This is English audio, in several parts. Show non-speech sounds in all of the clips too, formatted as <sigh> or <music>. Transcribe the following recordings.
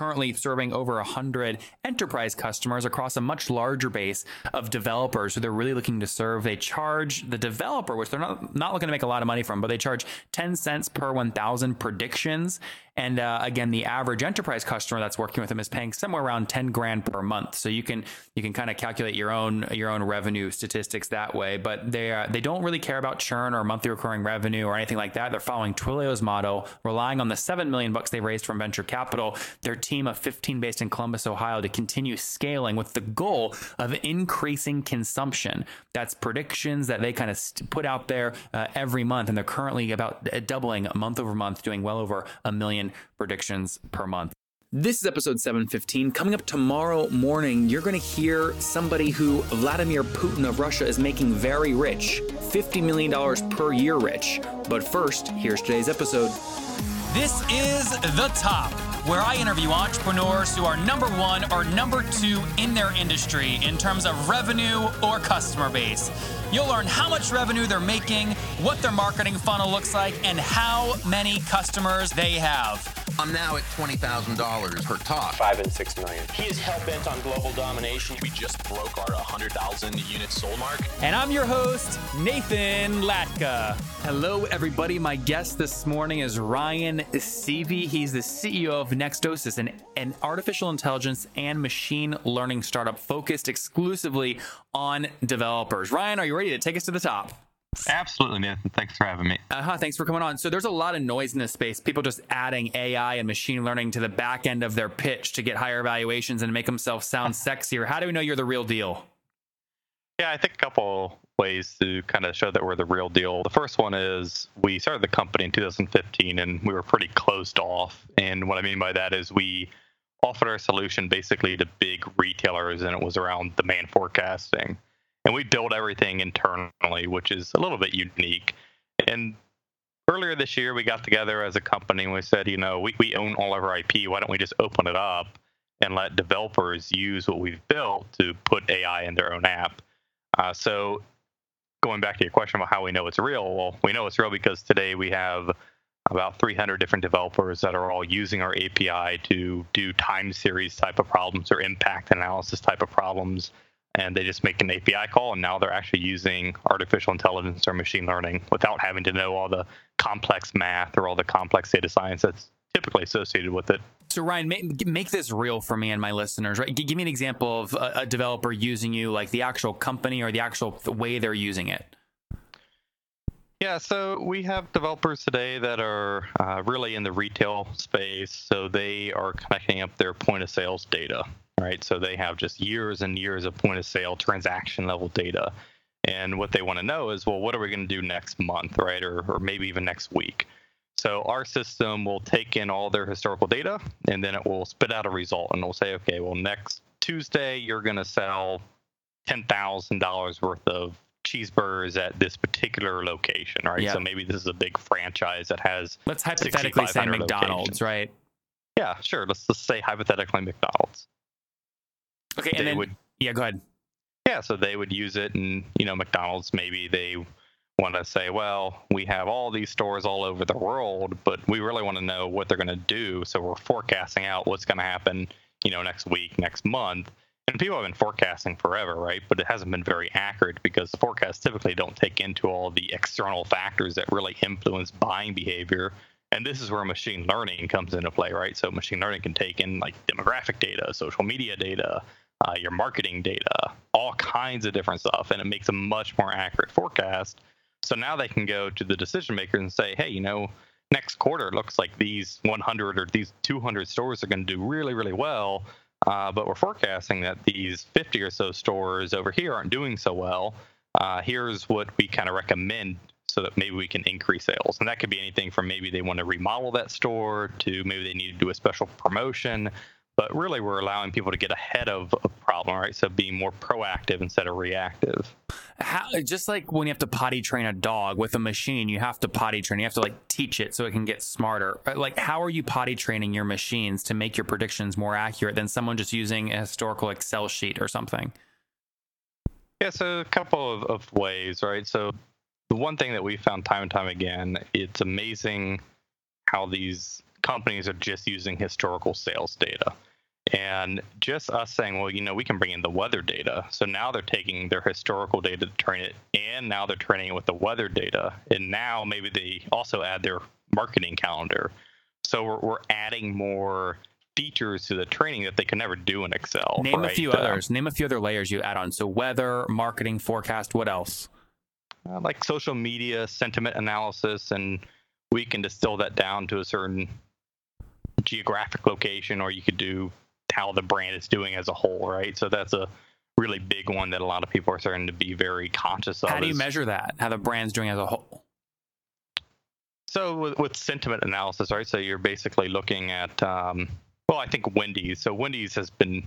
currently serving over 100 enterprise customers across a much larger base of developers who they're really looking to serve. They charge the developer, which they're not, not looking to make a lot of money from, but they charge 10 cents per 1,000 predictions. And uh, again, the average enterprise customer that's working with them is paying somewhere around 10 grand per month. So you can you can kind of calculate your own your own revenue statistics that way. But they they don't really care about churn or monthly recurring revenue or anything like that. They're following Twilio's model, relying on the seven million bucks they raised from venture capital. Their team of 15 based in Columbus, Ohio, to continue scaling with the goal of increasing consumption. That's predictions that they kind of put out there uh, every month, and they're currently about uh, doubling month over month, doing well over a million predictions per month. This is episode 715. Coming up tomorrow morning, you're going to hear somebody who Vladimir Putin of Russia is making very rich $50 million per year rich. But first, here's today's episode. This is The Top, where I interview entrepreneurs who are number one or number two in their industry in terms of revenue or customer base. You'll learn how much revenue they're making, what their marketing funnel looks like, and how many customers they have. I'm now at $20,000 per top. Five and six million. He is hell bent on global domination. We just broke our 100,000 unit sold mark. And I'm your host, Nathan Latka. Hello, everybody. My guest this morning is Ryan Sevey. He's the CEO of Nexosis, an, an artificial intelligence and machine learning startup focused exclusively on developers. Ryan, are you ready to take us to the top? Absolutely, Nathan. Thanks for having me. Uh-huh, thanks for coming on. So there's a lot of noise in this space. People just adding AI and machine learning to the back end of their pitch to get higher valuations and make themselves sound <laughs> sexier. How do we know you're the real deal? Yeah, I think a couple ways to kind of show that we're the real deal. The first one is we started the company in 2015 and we were pretty closed off. And what I mean by that is we offered our solution basically to big retailers and it was around demand forecasting and we build everything internally, which is a little bit unique. And earlier this year, we got together as a company and we said, you know, we, we own all of our IP. Why don't we just open it up and let developers use what we've built to put AI in their own app? Uh, so, going back to your question about how we know it's real, well, we know it's real because today we have about 300 different developers that are all using our API to do time series type of problems or impact analysis type of problems and they just make an API call, and now they're actually using artificial intelligence or machine learning without having to know all the complex math or all the complex data science that's typically associated with it. So Ryan, make, make this real for me and my listeners. Right? Give me an example of a, a developer using you, like the actual company or the actual the way they're using it. Yeah, so we have developers today that are uh, really in the retail space. So they are connecting up their point of sales data right? So they have just years and years of point of sale transaction level data. And what they want to know is, well, what are we going to do next month, right? Or, or maybe even next week. So our system will take in all their historical data and then it will spit out a result and it'll say, okay, well, next Tuesday, you're going to sell $10,000 worth of cheeseburgers at this particular location, right? Yep. So maybe this is a big franchise that has. Let's hypothetically say McDonald's, locations. right? Yeah, sure. Let's, let's say hypothetically McDonald's. Okay, and then would, yeah, go ahead. Yeah, so they would use it, and you know, McDonald's maybe they want to say, well, we have all these stores all over the world, but we really want to know what they're going to do, so we're forecasting out what's going to happen, you know, next week, next month. And people have been forecasting forever, right? But it hasn't been very accurate because the forecasts typically don't take into all the external factors that really influence buying behavior. And this is where machine learning comes into play, right? So machine learning can take in like demographic data, social media data, uh, your marketing data, all kinds of different stuff, and it makes a much more accurate forecast. So now they can go to the decision makers and say, hey, you know, next quarter looks like these 100 or these 200 stores are going to do really, really well, uh, but we're forecasting that these 50 or so stores over here aren't doing so well. Uh, here's what we kind of recommend so that maybe we can increase sales. And that could be anything from maybe they want to remodel that store to maybe they need to do a special promotion but really we're allowing people to get ahead of a problem right? So being more proactive instead of reactive. How, just like when you have to potty train a dog with a machine you have to potty train you have to like teach it so it can get smarter. Uh, like how are you potty training your machines to make your predictions more accurate than someone just using a historical excel sheet or something? Yeah so a couple of, of ways right? So the one thing that we found time and time again it's amazing how these companies are just using historical sales data. And just us saying, well, you know, we can bring in the weather data. So now they're taking their historical data to train it, and now they're training it with the weather data. And now maybe they also add their marketing calendar. So we're, we're adding more features to the training that they can never do in Excel. Name right? a few Uh, others. Name a few other layers you add on. So weather, marketing, forecast. What else? uh, like social media sentiment analysis, and we can distill that down to a certain geographic location, or you could do how the brand is doing as a whole, right? So that's a really big one that a lot of people are starting to be very conscious of. How do you is- measure that? How the brand's doing as a whole? So with, with sentiment analysis, right? So you're basically looking at, um, well, I think Wendy's. So Wendy's has been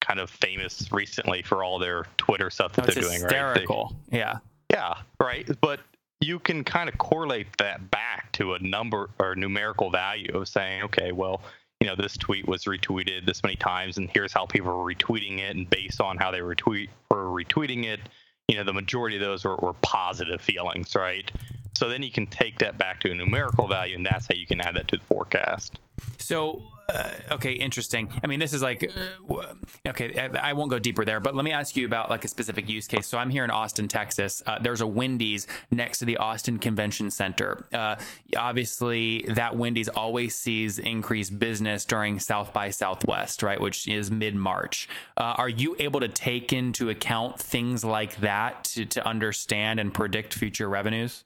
kind of famous recently for all their Twitter stuff that Oh, they're doing, right? They- hysterical. yeah. Yeah, right. But you can kind of correlate that back to a number or numerical value of saying, okay, well, you know, this tweet was retweeted this many times, and here's how people are retweeting it, and based on how they retweet or retweeting it, you know, the majority of those were, were positive feelings, right? So then you can take that back to a numerical value, and that's how you can add that to the forecast. So, uh, okay, interesting. I mean, this is like, uh, okay, I won't go deeper there, but let me ask you about like a specific use case. So, I'm here in Austin, Texas. Uh, there's a Wendy's next to the Austin Convention Center. Uh, obviously, that Wendy's always sees increased business during South by Southwest, right, which is mid March. Uh, are you able to take into account things like that to, to understand and predict future revenues?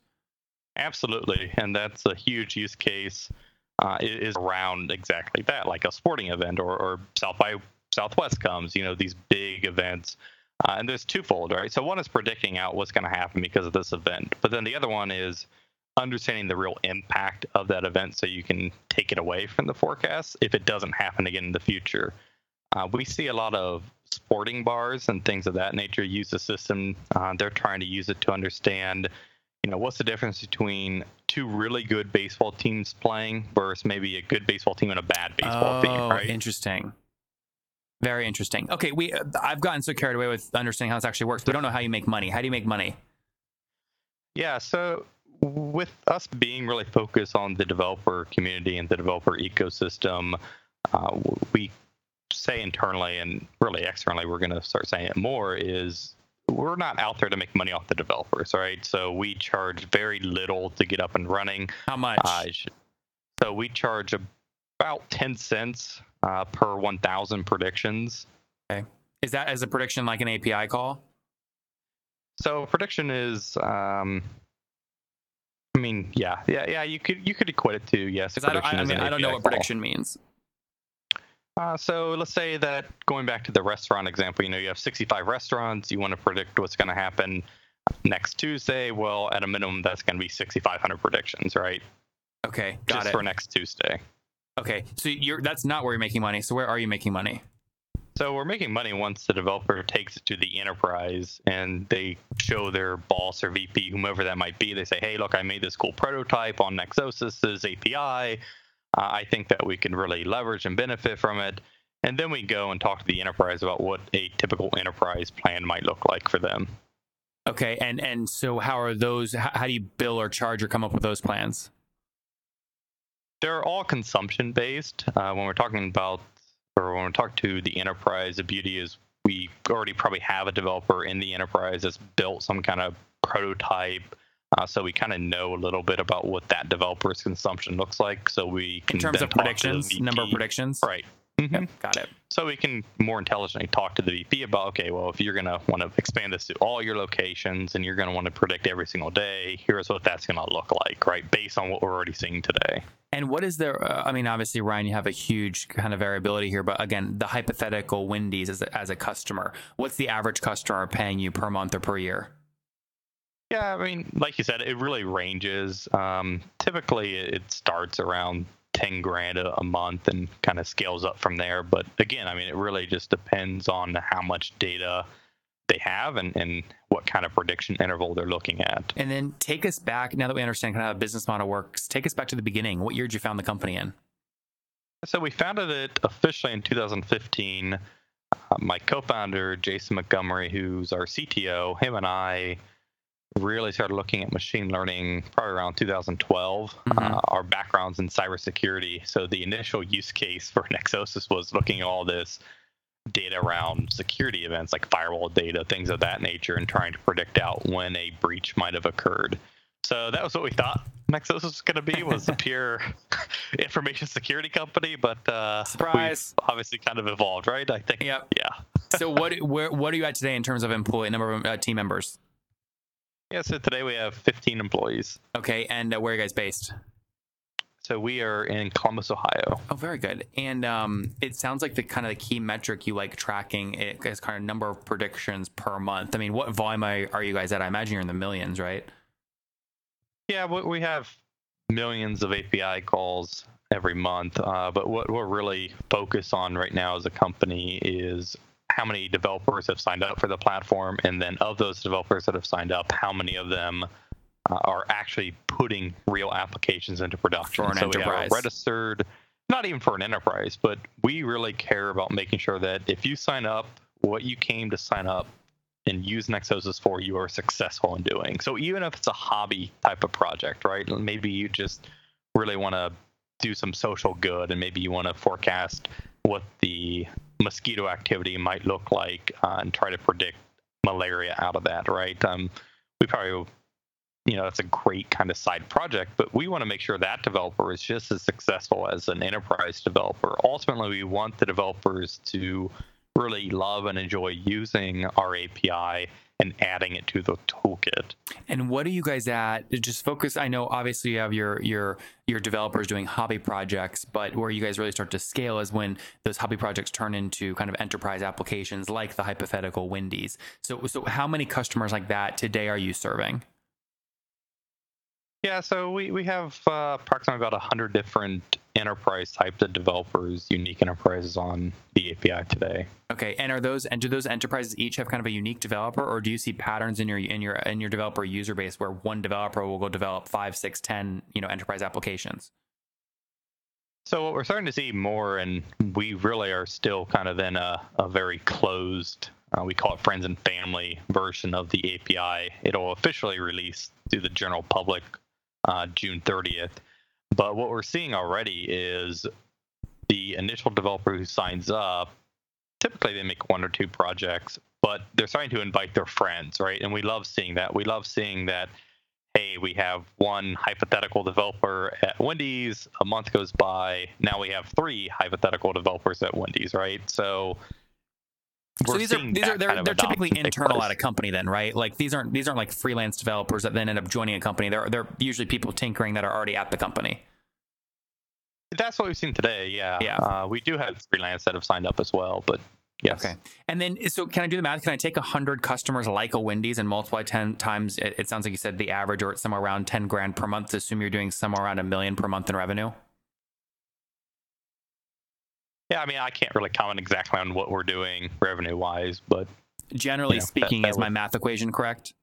Absolutely, and that's a huge use case. Uh, is around exactly that, like a sporting event or, or South by Southwest comes. You know, these big events, uh, and there's twofold, right? So one is predicting out what's going to happen because of this event, but then the other one is understanding the real impact of that event, so you can take it away from the forecast if it doesn't happen again in the future. Uh, we see a lot of sporting bars and things of that nature use the system. Uh, they're trying to use it to understand you know, what's the difference between two really good baseball teams playing versus maybe a good baseball team and a bad baseball team, Oh, right? interesting. Very interesting. Okay, we uh, I've gotten so carried away with understanding how this actually works. We don't know how you make money. How do you make money? Yeah, so with us being really focused on the developer community and the developer ecosystem, uh, we say internally and really externally, we're going to start saying it more is we're not out there to make money off the developers, right? So we charge very little to get up and running. How much? Uh, so we charge about 10 cents uh, per 1,000 predictions. Okay. Is that as a prediction like an API call? So prediction is, um, I mean, yeah, yeah, yeah. You could you could equate it to yes. I I mean, I don't know what call. prediction means. Uh, so let's say that going back to the restaurant example, you know, you have 65 restaurants. You want to predict what's going to happen next Tuesday. Well, at a minimum, that's going to be 6,500 predictions, right? Okay, got Just it. for next Tuesday. Okay, so you're that's not where you're making money. So where are you making money? So we're making money once the developer takes it to the enterprise and they show their boss or VP, whomever that might be. They say, "Hey, look, I made this cool prototype on Nexosis's API. Uh, I think that we can really leverage and benefit from it." And then we go and talk to the enterprise about what a typical enterprise plan might look like for them. Okay, and and so how are those? How, how do you bill or charge or come up with those plans? They're all consumption based. Uh, when we're talking about, or when we talk to the enterprise, the beauty is we already probably have a developer in the enterprise that's built some kind of prototype. Uh, so we kind of know a little bit about what that developer's consumption looks like. So we can In terms of talk to the predictions, number of predictions. Right. Mhm. Yep, got it. So we can more intelligently talk to the VP about, okay, well, if you're going to want to expand this to all your locations and you're going to want to predict every single day, here's what that's going to look like, right? Based on what we're already seeing today. And what is there? Uh, I mean, obviously, Ryan, you have a huge kind of variability here, but again, the hypothetical Wendy's as a, as a customer, what's the average customer paying you per month or per year? Yeah, I mean, like you said, it really ranges. Um, typically, it starts around ten grand a, month and kind of scales up from there. But again, I mean, it really just depends on how much data they have and, and what kind of prediction interval they're looking at. And then take us back. Now that we understand kind of how a business model works, take us back to the beginning. What year did you found the company in? So we founded it officially in 2015. Uh, my co-founder Jason Montgomery, who's our CTO, him and I really started looking at machine learning probably around 2012. Mhm. Uh, our backgrounds in cybersecurity. So the initial use case for <laughs> Nexosis was looking at all this data around security events like firewall data, things of that nature, and trying to predict out when a breach might have occurred. So that was what we thought Nexosis was going to be was a <laughs> pure <laughs> information security company, but uh, Surprise. obviously kind of evolved, right? I think. Yep. Yeah. so what where, what are you at today in terms of employee number of uh, team members? Yeah. So today we have 15 employees. Okay, and uh, where are you guys based? So we are in Columbus, Ohio. Oh, very good. And um, it sounds like the kind of the key metric you like tracking it is kind of number of predictions per month. I mean, what volume are are you guys at? I imagine you're in the millions, right? Yeah, we we have millions of API calls every month, uh, but what we're really focused on right now as a company is how many developers have signed up for the platform, and then of those developers that have signed up, how many of them uh, are actually putting real applications into production. So we enterprise. have registered, not even for an enterprise, but we really care about making sure that if you sign up, what you came to sign up and use Nexosis for, you are successful in doing. So even if it's a hobby type of project, right? Maybe you just really want to do some social good, and maybe you want to forecast what the mosquito activity might look like uh, and try to predict malaria out of that, right? Um, we probably you know that's a great kind of side project but we want to make sure that developer is just as successful as an enterprise developer ultimately we want the developers to really love and enjoy using our api and adding it to the toolkit And what are you guys at? Just focus. I know obviously you have your your your developers doing hobby projects, but where you guys really start to scale is when those hobby projects turn into kind of enterprise applications, like the hypothetical Wendy's. So so how many customers like that today are you serving? Yeah so we, we have uh, approximately about 100 different enterprise types of developers unique enterprises on the api today Okay, and are those and do those enterprises each have kind of a unique developer, or do you see patterns in your in your in your developer user base where one developer will go develop five, six, ten, you know, enterprise applications? So what we're starting to see more, and we really are still kind of in a, a very closed, uh, we call it friends and family version of the API. It'll officially release to the general public uh, June 30th. But what we're seeing already is the initial developer who signs up, typically they make one or two projects, but they're starting to invite their friends, right? And we love seeing that. We love seeing that hey, we have one hypothetical developer at Wendy's. A month goes by. Now we have three hypothetical developers at Wendy's, right? So, So these are these are they're, they're typically internal at a company then, right? Like these aren't these aren't like freelance developers that then end up joining a company. They're they're usually people tinkering that are already at the company. That's what we've seen today. Yeah. Yeah. Uh, we do have freelance that have signed up as well, but yes. Okay. And then, so can I do the math? Can I take 100 customers like a Wendy's and multiply 10 times? It, it sounds like you said the average or it's somewhere around 10 grand per month assume you're doing somewhere around a million per month in revenue. Yeah. I mean, I can't really comment exactly on what we're doing revenue wise, but Generally Yeah, that- speaking, that is my math equation correct?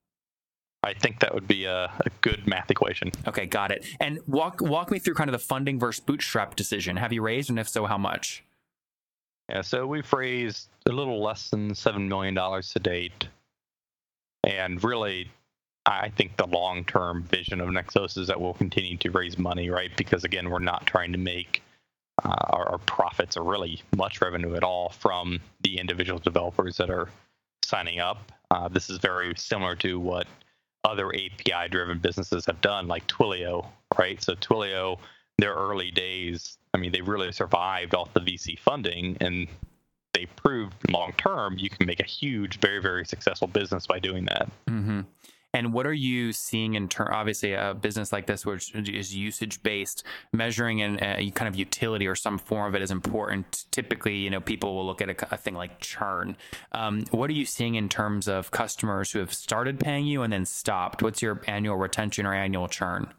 I think that would be a, a good math equation. Okay, got it. And walk walk me through kind of the funding versus bootstrap decision. Have you raised, and if so, how much? Yeah, so we've raised a little less than seven million dollars to date, and really, I think the long-term vision of Nexos is that we'll continue to raise money, right? Because again, we're not trying to make uh, our, our profits or really much revenue at all from the individual developers that are signing up. Uh, this is very similar to what other API-driven businesses have done, like Twilio, right? So Twilio, their early days, I mean, they really survived off the VC funding, and they proved long term you can make a huge, very, very successful business by doing that. Mm-hmm. And what are you seeing in terms? Obviously, a business like this, which is usage based, measuring and uh, kind of utility or some form of it is important. Typically, you know, people will look at a, a thing like churn. Um, what are you seeing in terms of customers who have started paying you and then stopped? What's your annual retention or annual churn?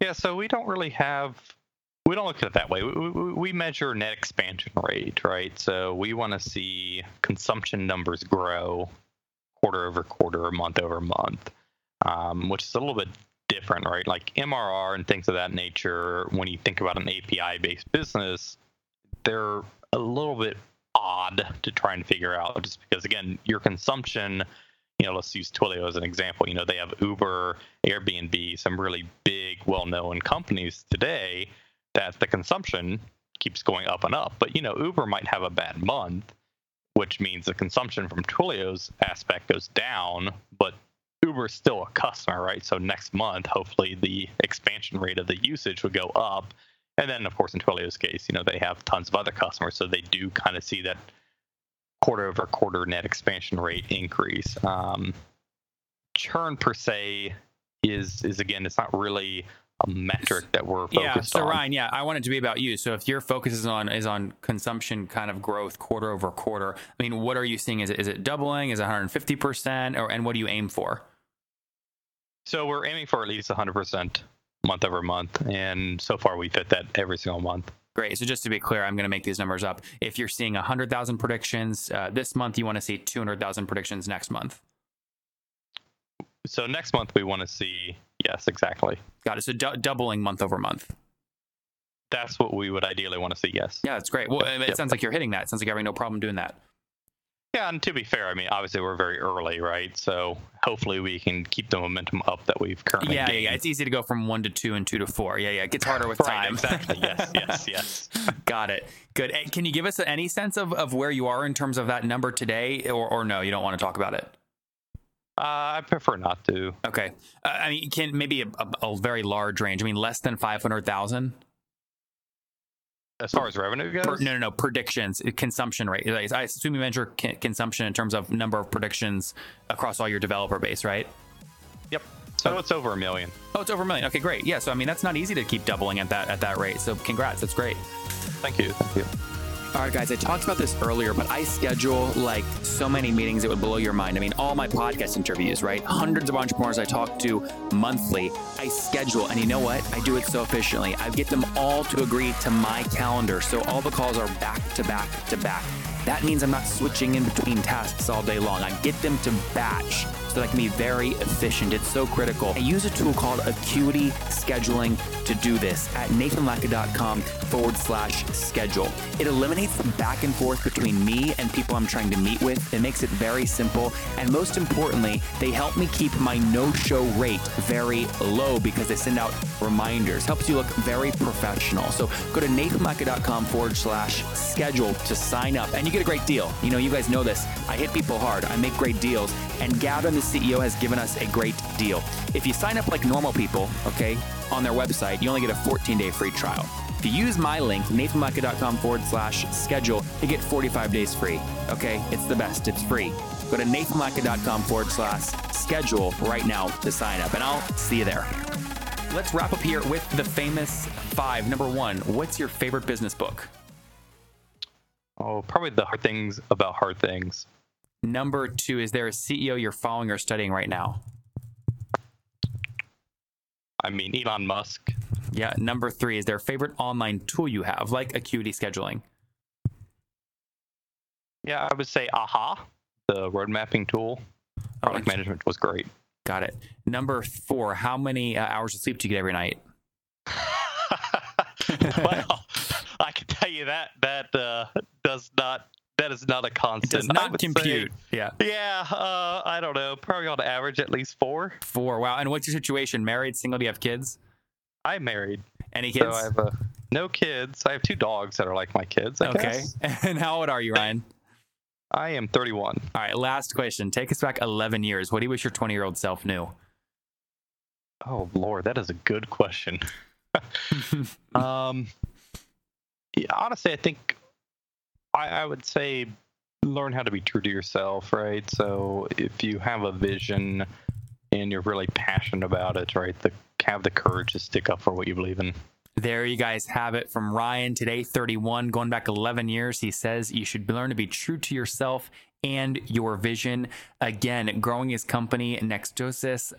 Yeah, so we don't really have we don't look at it that way. We, we, we measure net expansion rate, right? So we want to see consumption numbers grow quarter over quarter, or month over month, um, which is a little bit different, right? Like MRR and things of that nature. When you think about an API-based business, they're a little bit odd to try and figure out, just because again, your consumption you know, let's use Twilio as an example. You know, they have Uber, Airbnb, some really big, well-known companies today that the consumption keeps going up and up. But you know, Uber might have a bad month, which means the consumption from Twilio's aspect goes down, but Uber's still a customer, right? So next month, hopefully, the expansion rate of the usage would go up. And then, of course, in Twilio's case, you know, they have tons of other customers, so they do kind of see that quarter over quarter net expansion rate increase. Um, churn per se is is again, it's not really a metric that we're focused on. yeah so on. ryan yeah i want it to be about you so if your focus is on is on consumption kind of growth quarter over quarter i mean what are you seeing is it is it doubling is it 150% or and what do you aim for So we're aiming for at least 100% month over month, and so far we've hit that every single month. Great. So just to be clear, I'm going to make these numbers up. If you're seeing 100,000 predictions uh, this month, you want to see 200,000 predictions next month. So next month we want to see yes, exactly. Got it. So du- doubling month over month. That's what we would ideally want to see. Yes. Yeah, that's great. Well, Yep, it yep. sounds like you're hitting that. It sounds like you're having no problem doing that. Yeah, and to be fair, I mean, obviously we're very early, right? So hopefully we can keep the momentum up that we've currently Yeah, yeah, gained. yeah. It's easy to go from one to two and two to four. Yeah, yeah. It gets harder with <laughs> right, time. exactly. Yes, <laughs> yes, yes. Got it. Good. Can you give us any sense of, of where you are in terms of that number today, or, or no? You don't want to talk about it. Uh, I prefer not to. Okay. Uh, I mean, can maybe a, a, a very large range. I mean, less than five hundred thousand. As far as revenue goes, Per, no, no, no. Predictions, uh, consumption rate. I assume you measure con- consumption in terms of number of predictions across all your developer base, right? yep. So it's over a million. Oh, it's over a million. Okay, great. Yeah. So I mean, that's not easy to keep doubling at that at that rate. So congrats. That's great. Thank you. Thank you. All right, guys, I talked about this earlier, but I schedule like so many meetings it would blow your mind. I mean, all my podcast interviews, right? Hundreds of entrepreneurs I talk to monthly, I schedule. And you know what? I do it so efficiently. I get them all to agree to my calendar. So all the calls are back to back to back. That means I'm not switching in between tasks all day long. I get them to batch so that I can be very efficient. It's so critical. I use a tool called Acuity Scheduling to do this at nathanlatka.com forward slash schedule. It eliminates the back and forth between me and people I'm trying to meet with. It makes it very simple. And most importantly, they help me keep my no show rate very low because they send out reminders. Helps you look very professional. So go to nathanlatka.com forward slash schedule to sign up and you get a great deal. You know, you guys know this. I hit people hard. I make great deals. And Gavin, CEO, has given us a great deal. If you sign up like normal people, okay, on their website, you only get a 14 day free trial. If you use my link, nathanlatka.com forward slash schedule, you get 45 days free. Okay, it's the best. It's free. Go to nathanlatka.com forward slash schedule right now to sign up, and I'll see you there. Let's wrap up here with the famous five. Number one, what's your favorite business book? Oh, probably the hard things about hard things. Number two, is there a CEO you're following or studying right now? I mean, Elon Musk. Yeah. Number three, is there a favorite online tool you have, like Acuity Scheduling? Yeah, I would say AHA, the road mapping tool. Product management was great. Got it. Number four, how many uh, hours of sleep do you get every night? <laughs> well, <laughs> I can tell you that that uh, does not that is not a constant. It does not would say- compute. yeah. yeah, uh, I don't know. Probably on average at least four. Four. Wow. And what's your situation? Married, single? Do you have kids? I'm married, Any kids? so I have uh, no kids. I have two dogs that are like my kids. I okay. guess. <laughs> And how old are you, Ryan? I am 31. All right. Last question. Take us back 11 years. What do you wish your 20 year old self knew? Oh Lord, that is a good question. <laughs> <laughs> um, yeah, honestly, I think I, I would say learn how to be true to yourself, right? So if you have a vision and you're really passionate about it, right, the have the courage to stick up for what you believe in. There you guys have it from Ryan today, 31, going back 11 years. He says you should learn to be true to yourself and your vision. Again, growing his company, Nexosis,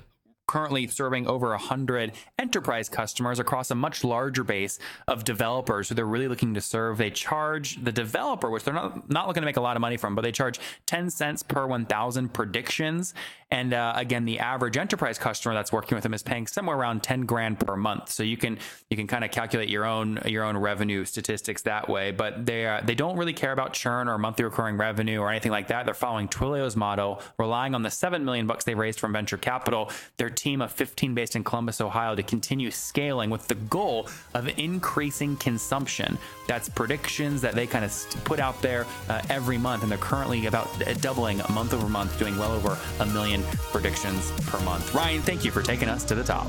currently serving over 100 enterprise customers across a much larger base of developers who they're really looking to serve. They charge the developer, which they're not, not looking to make a lot of money from, but they charge 10 cents per 1,000 predictions. And uh, again, the average enterprise customer that's working with them is paying somewhere around 10 grand per month. So you can you can kind of calculate your own your own revenue statistics that way. But they they don't really care about churn or monthly recurring revenue or anything like that. They're following Twilio's model, relying on the seven million bucks they raised from venture capital. Their team of 15 based in Columbus, Ohio, to continue scaling with the goal of increasing consumption. That's predictions that they kind of put out there uh, every month, and they're currently about uh, doubling month over month, doing well over a million predictions per month. Ryan, thank you for taking us to the top.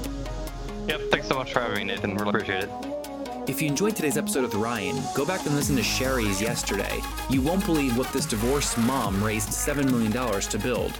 Yep, thanks so much for having me, Nathan. Really appreciate it. If you enjoyed today's episode with Ryan, go back and listen to Sherry's yesterday. You won't believe what this divorced mom raised $7 million to build.